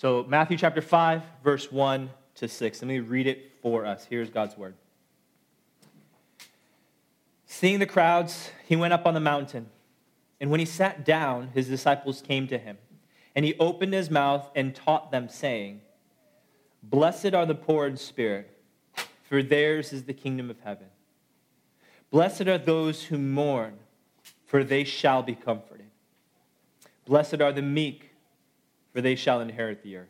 So, Matthew chapter 5, verse 1 to 6. Let me read it for us. Here's God's word. Seeing the crowds, he went up on the mountain. And when he sat down, his disciples came to him. And he opened his mouth and taught them, saying, Blessed are the poor in spirit, for theirs is the kingdom of heaven. Blessed are those who mourn, for they shall be comforted. Blessed are the meek for they shall inherit the earth.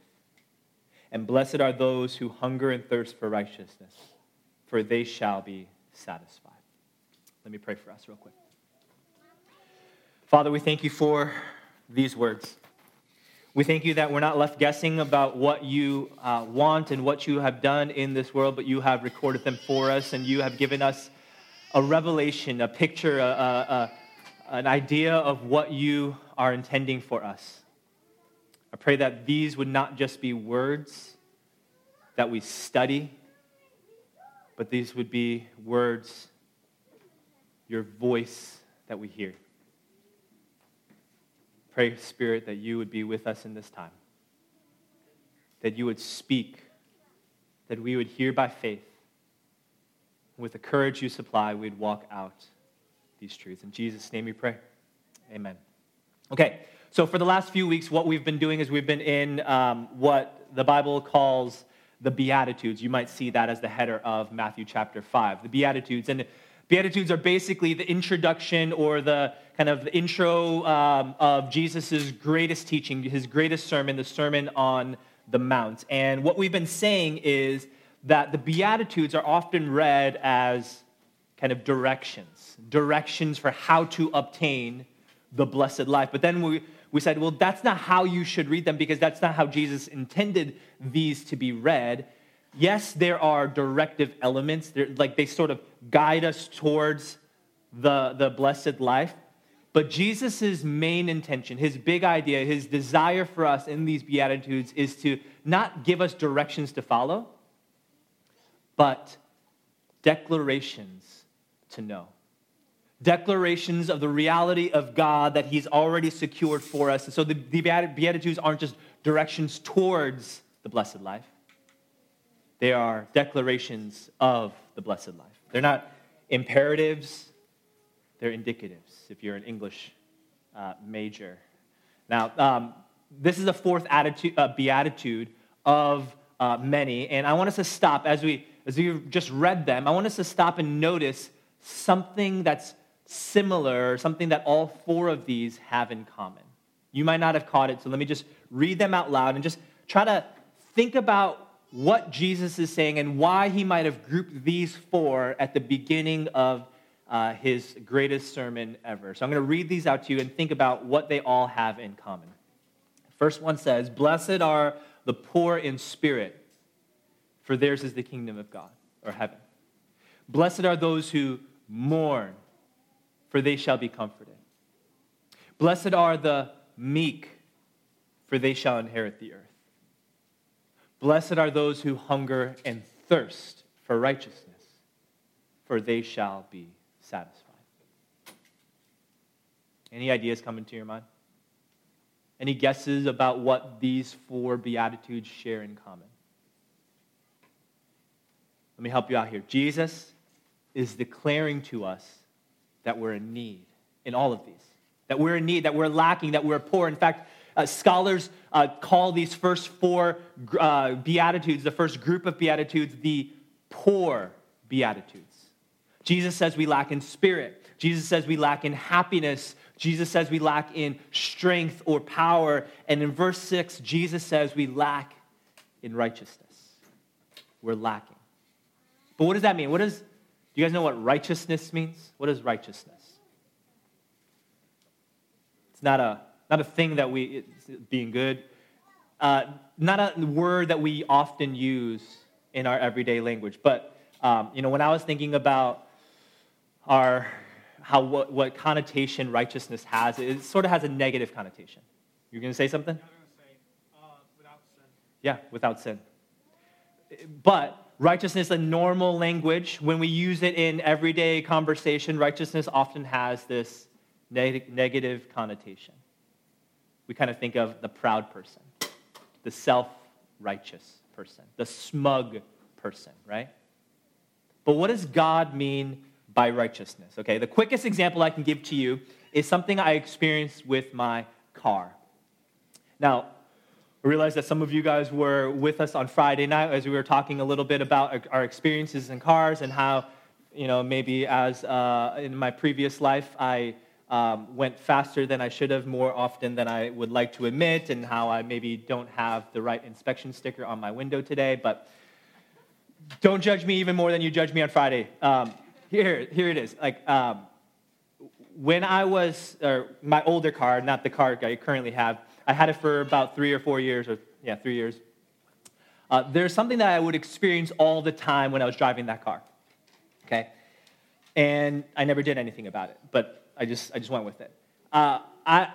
And blessed are those who hunger and thirst for righteousness, for they shall be satisfied. Let me pray for us real quick. Father, we thank you for these words. We thank you that we're not left guessing about what you uh, want and what you have done in this world, but you have recorded them for us and you have given us a revelation, a picture, a, a, a, an idea of what you are intending for us. I pray that these would not just be words that we study, but these would be words, your voice that we hear. Pray, Spirit, that you would be with us in this time, that you would speak, that we would hear by faith. With the courage you supply, we'd walk out these truths. In Jesus' name we pray. Amen. Okay. So, for the last few weeks, what we've been doing is we've been in um, what the Bible calls the Beatitudes. You might see that as the header of Matthew chapter 5, the Beatitudes. And Beatitudes are basically the introduction or the kind of the intro um, of Jesus' greatest teaching, his greatest sermon, the Sermon on the Mount. And what we've been saying is that the Beatitudes are often read as kind of directions, directions for how to obtain the blessed life. But then we, we said, well, that's not how you should read them because that's not how Jesus intended these to be read. Yes, there are directive elements, They're, like they sort of guide us towards the, the blessed life. But Jesus' main intention, his big idea, his desire for us in these Beatitudes is to not give us directions to follow, but declarations to know declarations of the reality of God that He's already secured for us. And so the, the Beatitudes aren't just directions towards the blessed life, they are declarations of the blessed life. They're not imperatives, they're indicatives if you're an English uh, major. Now, um, this is a fourth attitude, uh, beatitude of uh, many, and I want us to stop as we as we just read them. I want us to stop and notice something that's similar, something that all four of these have in common. You might not have caught it, so let me just read them out loud and just try to think about what Jesus is saying and why he might have grouped these four at the beginning of uh, his greatest sermon ever. So I'm going to read these out to you and think about what they all have in common. First one says, Blessed are the poor in spirit, for theirs is the kingdom of God or heaven. Blessed are those who mourn for they shall be comforted. Blessed are the meek, for they shall inherit the earth. Blessed are those who hunger and thirst for righteousness, for they shall be satisfied. Any ideas come into your mind? Any guesses about what these four Beatitudes share in common? Let me help you out here. Jesus is declaring to us that we're in need in all of these. That we're in need, that we're lacking, that we're poor. In fact, uh, scholars uh, call these first four uh, Beatitudes, the first group of Beatitudes, the poor Beatitudes. Jesus says we lack in spirit. Jesus says we lack in happiness. Jesus says we lack in strength or power. And in verse 6, Jesus says we lack in righteousness. We're lacking. But what does that mean? What does do you guys know what righteousness means? What is righteousness? It's not a, not a thing that we, being good, uh, not a word that we often use in our everyday language. But, um, you know, when I was thinking about our, how, what, what connotation righteousness has, it sort of has a negative connotation. You're going to say something? Say, uh, without sin. yeah, without sin. But Righteousness, in normal language, when we use it in everyday conversation, righteousness often has this neg- negative connotation. We kind of think of the proud person. the self righteous person, the smug person, right? But what does God mean by righteousness? Okay, the quickest example I can give to you is something I experienced with my car. Now, I realize that some of you guys were with us on Friday night as we were talking a little bit about our experiences in cars and how, you know, maybe as uh, in my previous life, I um, went faster than I should have more often than I would like to admit, and how I maybe don't have the right inspection sticker on my window today. But don't judge me even more than you judge me on Friday. Um, here, here it is. Like, um, when I was, or my older car, not the car I currently have, I had it for about three or four years, or yeah, three years. Uh, there's something that I would experience all the time when I was driving that car. Okay? And I never did anything about it, but I just, I just went with it. Uh, I,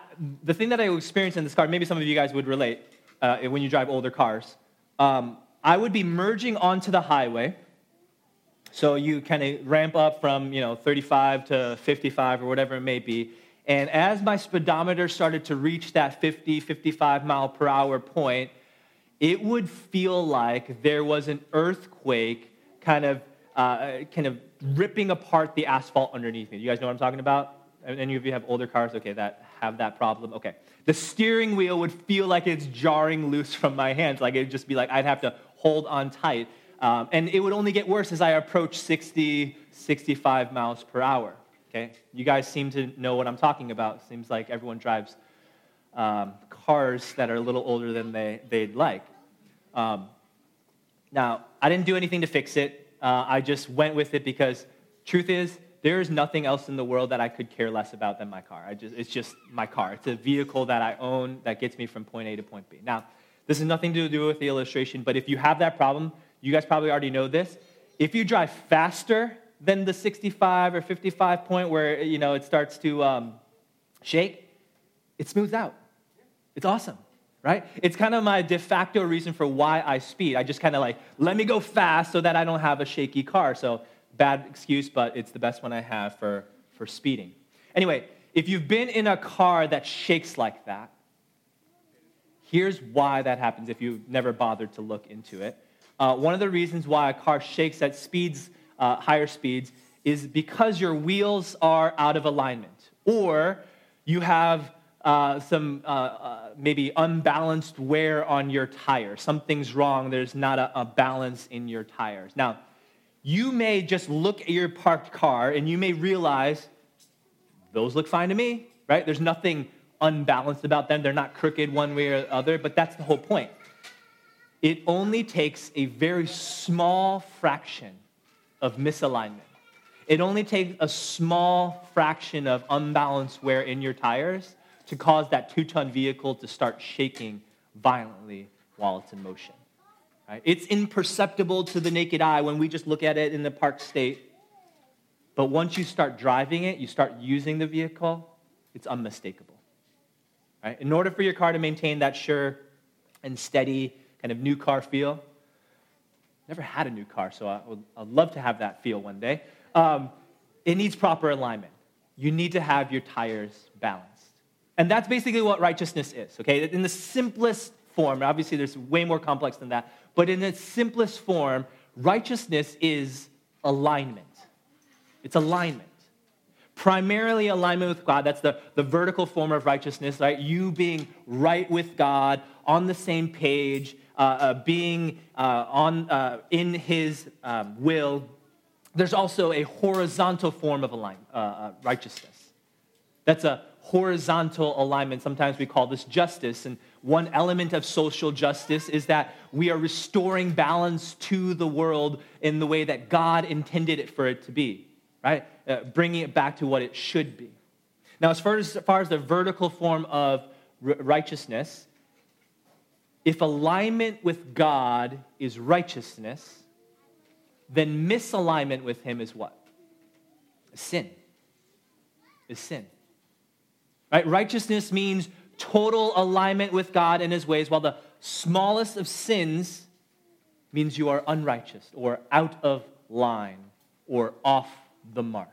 the thing that I experienced in this car, maybe some of you guys would relate uh, when you drive older cars. Um, I would be merging onto the highway. So you kind of ramp up from, you know, 35 to 55 or whatever it may be. And as my speedometer started to reach that 50, 55 mile per hour point, it would feel like there was an earthquake kind of, uh, kind of ripping apart the asphalt underneath me. You guys know what I'm talking about? Any of you have older cars? Okay, that have that problem. Okay. The steering wheel would feel like it's jarring loose from my hands. Like it'd just be like I'd have to hold on tight. Um, and it would only get worse as I approach 60, 65 miles per hour. Okay? You guys seem to know what I'm talking about. Seems like everyone drives um, cars that are a little older than they, they'd like. Um, now, I didn't do anything to fix it. Uh, I just went with it because, truth is, there is nothing else in the world that I could care less about than my car. I just, it's just my car. It's a vehicle that I own that gets me from point A to point B. Now, this has nothing to do with the illustration, but if you have that problem, you guys probably already know this. If you drive faster than the 65 or 55 point where you know it starts to um, shake, it smooths out. It's awesome, right? It's kind of my de facto reason for why I speed. I just kind of like let me go fast so that I don't have a shaky car. So bad excuse, but it's the best one I have for for speeding. Anyway, if you've been in a car that shakes like that, here's why that happens. If you've never bothered to look into it, uh, one of the reasons why a car shakes at speeds uh, higher speeds is because your wheels are out of alignment, or you have uh, some uh, uh, maybe unbalanced wear on your tire. Something's wrong. There's not a, a balance in your tires. Now, you may just look at your parked car and you may realize those look fine to me, right? There's nothing unbalanced about them. They're not crooked one way or the other, but that's the whole point. It only takes a very small fraction of misalignment. It only takes a small fraction of unbalanced wear in your tires to cause that two ton vehicle to start shaking violently while it's in motion. Right? It's imperceptible to the naked eye when we just look at it in the park state. But once you start driving it, you start using the vehicle, it's unmistakable. Right? In order for your car to maintain that sure and steady kind of new car feel, Never had a new car, so I would, I'd love to have that feel one day. Um, it needs proper alignment. You need to have your tires balanced. And that's basically what righteousness is, okay? In the simplest form, obviously there's way more complex than that, but in its simplest form, righteousness is alignment. It's alignment. Primarily alignment with God. That's the, the vertical form of righteousness, right? You being right with God, on the same page, being uh, on, uh, in his um, will, there's also a horizontal form of align, uh, uh, righteousness. That's a horizontal alignment. Sometimes we call this justice. And one element of social justice is that we are restoring balance to the world in the way that God intended it for it to be, right? Uh, bringing it back to what it should be. Now, as far as, as, far as the vertical form of righteousness, if alignment with God is righteousness, then misalignment with Him is what? Sin. Is sin. Right? Righteousness means total alignment with God and His ways, while the smallest of sins means you are unrighteous or out of line or off the mark.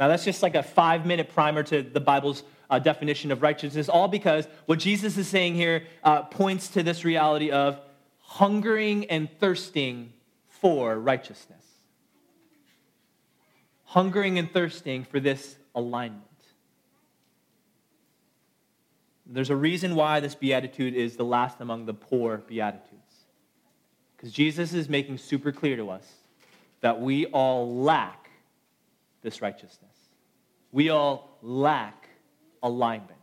Now, that's just like a five minute primer to the Bible's uh, definition of righteousness, all because what Jesus is saying here uh, points to this reality of hungering and thirsting for righteousness. Hungering and thirsting for this alignment. There's a reason why this beatitude is the last among the poor beatitudes. Because Jesus is making super clear to us that we all lack this righteousness. We all lack alignment.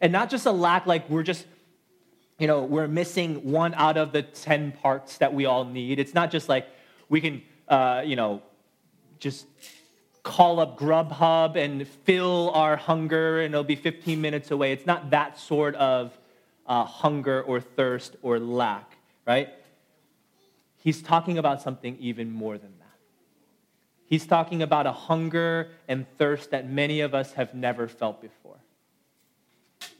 And not just a lack like we're just, you know, we're missing one out of the 10 parts that we all need. It's not just like we can, uh, you know, just call up Grubhub and fill our hunger and it'll be 15 minutes away. It's not that sort of uh, hunger or thirst or lack, right? He's talking about something even more than that. He's talking about a hunger and thirst that many of us have never felt before.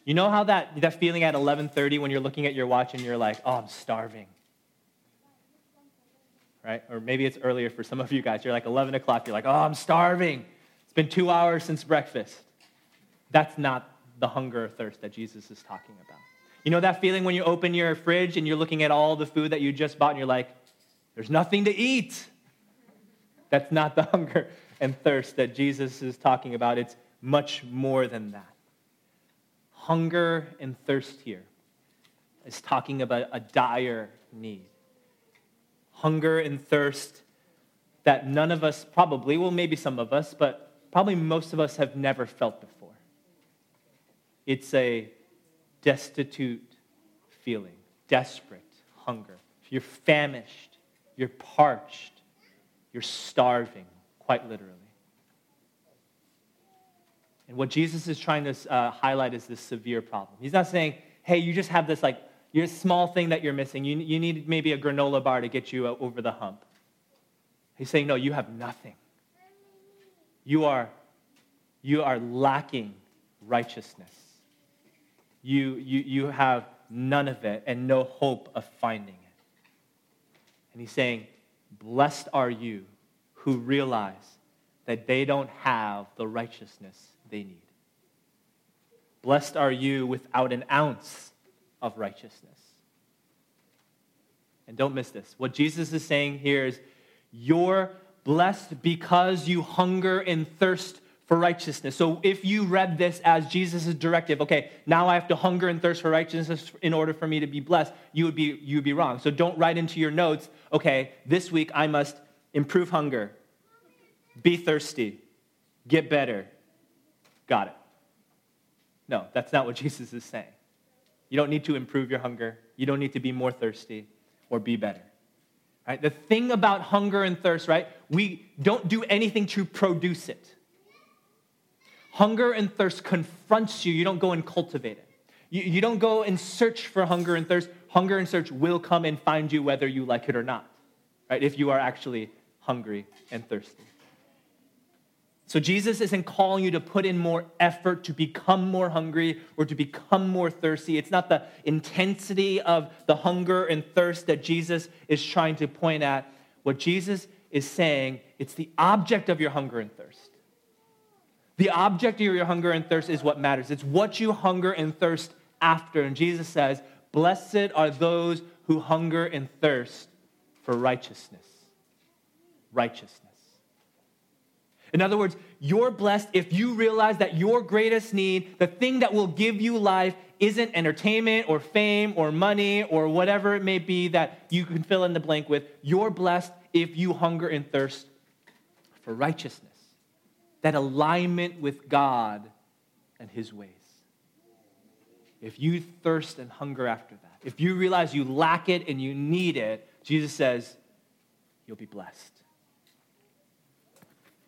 You know how that, that feeling at 11:30 when you're looking at your watch and you're like, "Oh, I'm starving." Right? Or maybe it's earlier for some of you guys. You're like 11 o'clock. You're like, "Oh, I'm starving. It's been two hours since breakfast." That's not the hunger or thirst that Jesus is talking about. You know that feeling when you open your fridge and you're looking at all the food that you just bought and you're like, "There's nothing to eat." That's not the hunger and thirst that Jesus is talking about. It's much more than that. Hunger and thirst here is talking about a dire need. Hunger and thirst that none of us probably, well, maybe some of us, but probably most of us have never felt before. It's a destitute feeling, desperate hunger. You're famished, you're parched, you're starving, quite literally. And what Jesus is trying to uh, highlight is this severe problem. He's not saying, hey, you just have this like, your small thing that you're missing. You, you need maybe a granola bar to get you uh, over the hump. He's saying, no, you have nothing. You are, you are lacking righteousness. You, you, you have none of it and no hope of finding it. And he's saying, Blessed are you who realize that they don't have the righteousness they need. Blessed are you without an ounce of righteousness. And don't miss this. What Jesus is saying here is you're blessed because you hunger and thirst for righteousness. So if you read this as Jesus' directive, okay, now I have to hunger and thirst for righteousness in order for me to be blessed, you would be you would be wrong. So don't write into your notes, okay, this week I must improve hunger, be thirsty, get better. Got it. No, that's not what Jesus is saying. You don't need to improve your hunger. You don't need to be more thirsty or be better. Right? The thing about hunger and thirst, right? We don't do anything to produce it. Hunger and thirst confronts you. You don't go and cultivate it. You, you don't go and search for hunger and thirst. Hunger and search will come and find you whether you like it or not, right? If you are actually hungry and thirsty. So Jesus isn't calling you to put in more effort to become more hungry or to become more thirsty. It's not the intensity of the hunger and thirst that Jesus is trying to point at. What Jesus is saying, it's the object of your hunger and thirst. The object of your hunger and thirst is what matters. It's what you hunger and thirst after. And Jesus says, Blessed are those who hunger and thirst for righteousness. Righteousness. In other words, you're blessed if you realize that your greatest need, the thing that will give you life, isn't entertainment or fame or money or whatever it may be that you can fill in the blank with. You're blessed if you hunger and thirst for righteousness that alignment with God and His ways. If you thirst and hunger after that, if you realize you lack it and you need it, Jesus says, you'll be blessed.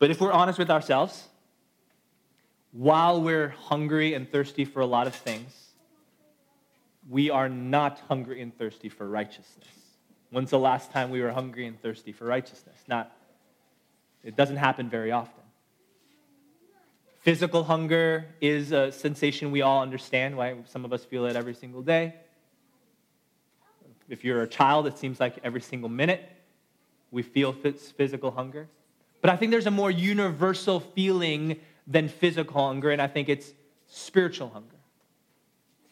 But if we're honest with ourselves, while we're hungry and thirsty for a lot of things, we are not hungry and thirsty for righteousness. When's the last time we were hungry and thirsty for righteousness? Not, it doesn't happen very often. Physical hunger is a sensation we all understand, why some of us feel it every single day. If you're a child, it seems like every single minute we feel physical hunger. But I think there's a more universal feeling than physical hunger, and I think it's spiritual hunger.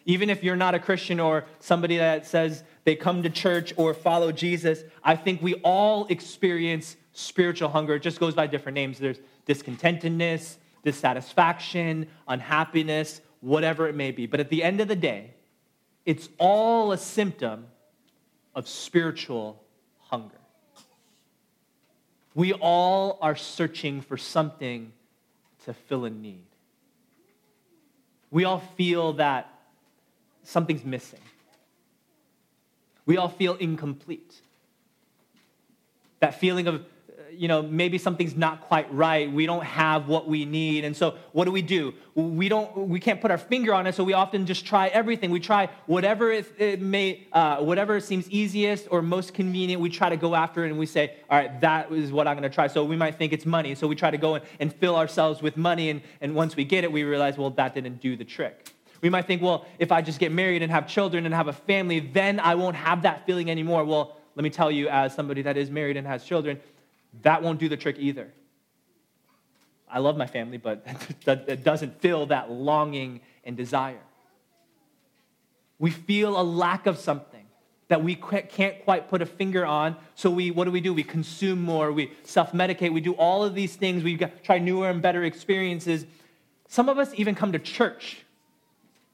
Even if you're not a Christian or somebody that says they come to church or follow Jesus, I think we all experience spiritual hunger. It just goes by different names. There's discontentedness, dissatisfaction, unhappiness, whatever it may be. But at the end of the day, it's all a symptom of spiritual hunger. We all are searching for something to fill a need. We all feel that something's missing. We all feel incomplete. That feeling of you know, maybe something's not quite right. We don't have what we need. And so what do we do? We don't, we can't put our finger on it. So we often just try everything. We try whatever it, it may, uh, whatever seems easiest or most convenient. We try to go after it and we say, all right, that is what I'm going to try. So we might think it's money. So we try to go and, and fill ourselves with money. And, and once we get it, we realize, well, that didn't do the trick. We might think, well, if I just get married and have children and have a family, then I won't have that feeling anymore. Well, let me tell you, as somebody that is married and has children, that won't do the trick either. I love my family, but it doesn't fill that longing and desire. We feel a lack of something that we can't quite put a finger on. So we, what do we do? We consume more. We self-medicate. We do all of these things. We try newer and better experiences. Some of us even come to church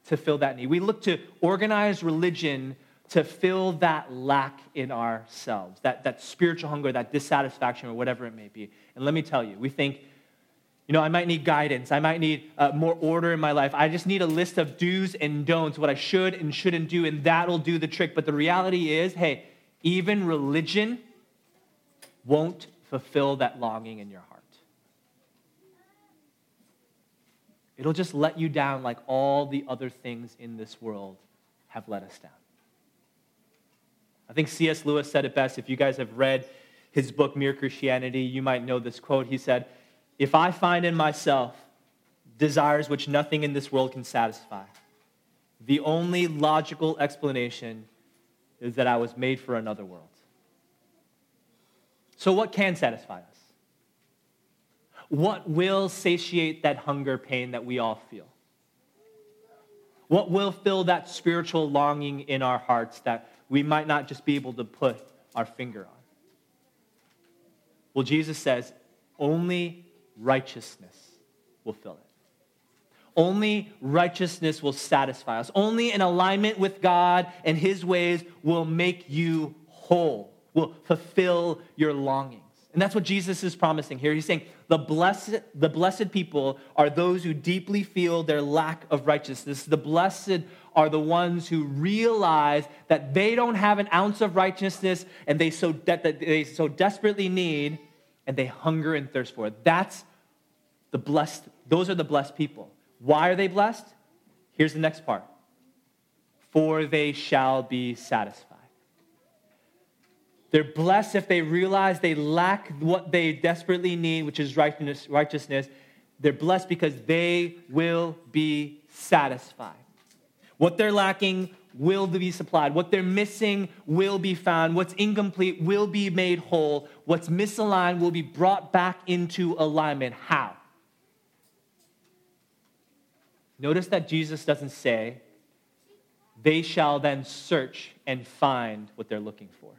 to fill that need. We look to organized religion to fill that lack in ourselves, that, that spiritual hunger, that dissatisfaction, or whatever it may be. And let me tell you, we think, you know, I might need guidance. I might need uh, more order in my life. I just need a list of do's and don'ts, what I should and shouldn't do, and that'll do the trick. But the reality is, hey, even religion won't fulfill that longing in your heart. It'll just let you down like all the other things in this world have let us down. I think C.S. Lewis said it best. If you guys have read his book, Mere Christianity, you might know this quote. He said, If I find in myself desires which nothing in this world can satisfy, the only logical explanation is that I was made for another world. So, what can satisfy us? What will satiate that hunger pain that we all feel? What will fill that spiritual longing in our hearts that we might not just be able to put our finger on. Well, Jesus says only righteousness will fill it. Only righteousness will satisfy us. Only an alignment with God and His ways will make you whole, will fulfill your longings. And that's what Jesus is promising here. He's saying the blessed, the blessed people are those who deeply feel their lack of righteousness. The blessed are the ones who realize that they don't have an ounce of righteousness and they so, de- that they so desperately need and they hunger and thirst for it. That's the blessed, those are the blessed people. Why are they blessed? Here's the next part for they shall be satisfied. They're blessed if they realize they lack what they desperately need, which is righteousness. They're blessed because they will be satisfied. What they're lacking will be supplied. What they're missing will be found. What's incomplete will be made whole. What's misaligned will be brought back into alignment. How? Notice that Jesus doesn't say, they shall then search and find what they're looking for.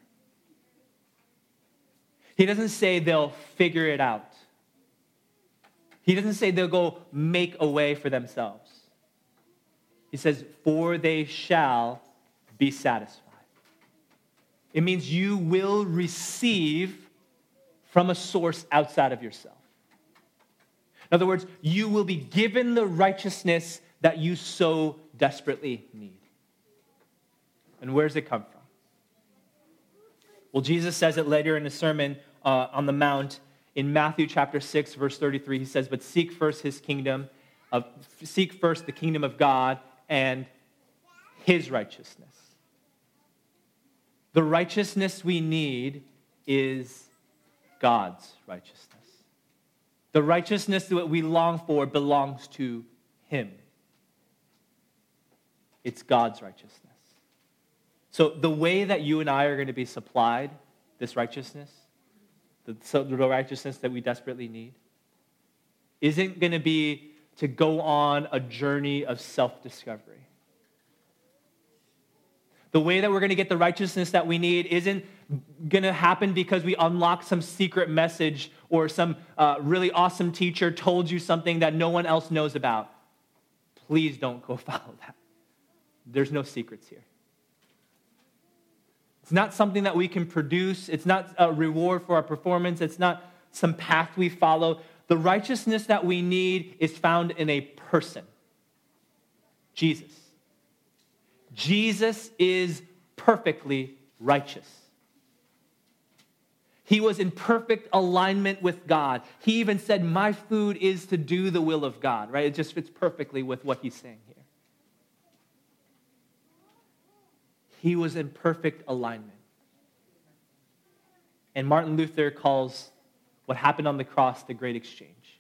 He doesn't say they'll figure it out. He doesn't say they'll go make a way for themselves. He says, For they shall be satisfied. It means you will receive from a source outside of yourself. In other words, you will be given the righteousness that you so desperately need. And where does it come from? Well, Jesus says it later in the Sermon uh, on the Mount in Matthew chapter 6, verse 33. He says, But seek first his kingdom, of, seek first the kingdom of God and his righteousness. The righteousness we need is God's righteousness. The righteousness that we long for belongs to him. It's God's righteousness. So, the way that you and I are going to be supplied this righteousness, the, the righteousness that we desperately need, isn't going to be to go on a journey of self discovery. The way that we're going to get the righteousness that we need isn't going to happen because we unlock some secret message or some uh, really awesome teacher told you something that no one else knows about. Please don't go follow that. There's no secrets here. It's not something that we can produce. It's not a reward for our performance. It's not some path we follow. The righteousness that we need is found in a person Jesus. Jesus is perfectly righteous. He was in perfect alignment with God. He even said, My food is to do the will of God, right? It just fits perfectly with what he's saying here. He was in perfect alignment. And Martin Luther calls what happened on the cross the great exchange.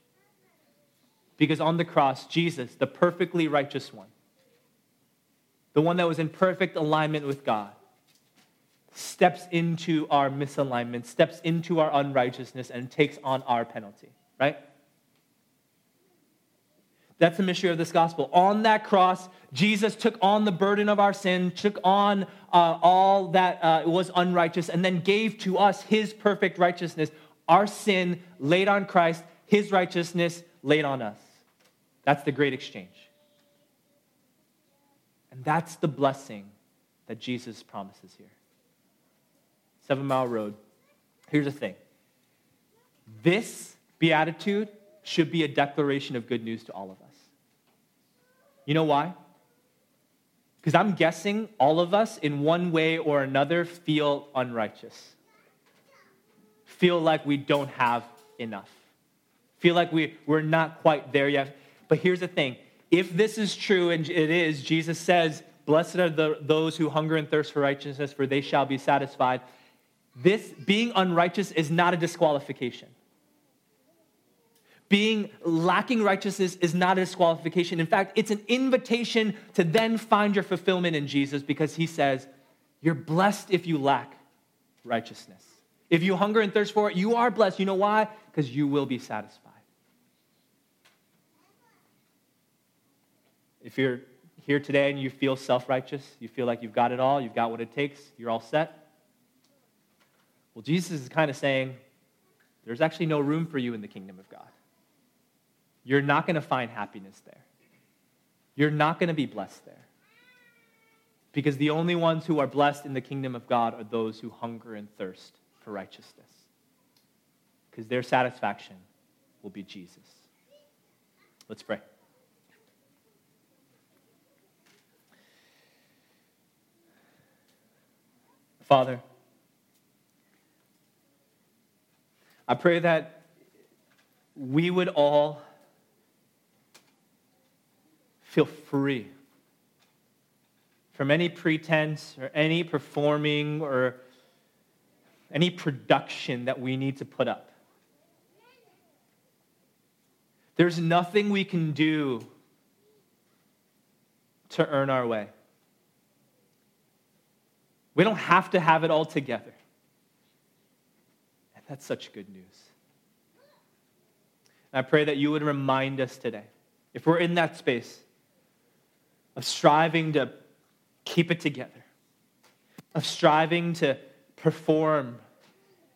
Because on the cross, Jesus, the perfectly righteous one, the one that was in perfect alignment with God, steps into our misalignment, steps into our unrighteousness, and takes on our penalty, right? That's the mystery of this gospel. On that cross, Jesus took on the burden of our sin, took on uh, all that uh, was unrighteous, and then gave to us his perfect righteousness. Our sin laid on Christ, his righteousness laid on us. That's the great exchange. And that's the blessing that Jesus promises here. Seven Mile Road. Here's the thing this beatitude should be a declaration of good news to all of us. You know why? Because I'm guessing all of us, in one way or another, feel unrighteous, feel like we don't have enough, feel like we, we're not quite there yet. But here's the thing if this is true, and it is, Jesus says, Blessed are the, those who hunger and thirst for righteousness, for they shall be satisfied. This being unrighteous is not a disqualification. Being lacking righteousness is not a disqualification. In fact, it's an invitation to then find your fulfillment in Jesus because he says, You're blessed if you lack righteousness. If you hunger and thirst for it, you are blessed. You know why? Because you will be satisfied. If you're here today and you feel self righteous, you feel like you've got it all, you've got what it takes, you're all set. Well, Jesus is kind of saying, there's actually no room for you in the kingdom of God. You're not going to find happiness there. You're not going to be blessed there. Because the only ones who are blessed in the kingdom of God are those who hunger and thirst for righteousness. Because their satisfaction will be Jesus. Let's pray. Father, I pray that we would all feel free from any pretense or any performing or any production that we need to put up. There's nothing we can do to earn our way. We don't have to have it all together. And that's such good news. And I pray that you would remind us today, if we're in that space of striving to keep it together, of striving to perform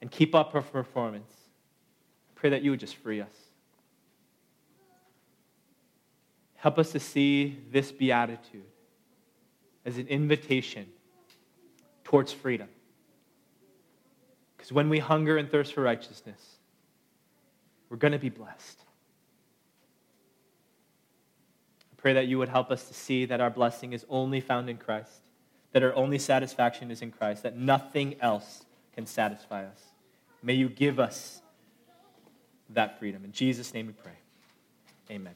and keep up our performance, I pray that you would just free us. Help us to see this beatitude as an invitation towards freedom. Because when we hunger and thirst for righteousness, we're going to be blessed. I pray that you would help us to see that our blessing is only found in Christ, that our only satisfaction is in Christ, that nothing else can satisfy us. May you give us that freedom. In Jesus' name we pray. Amen.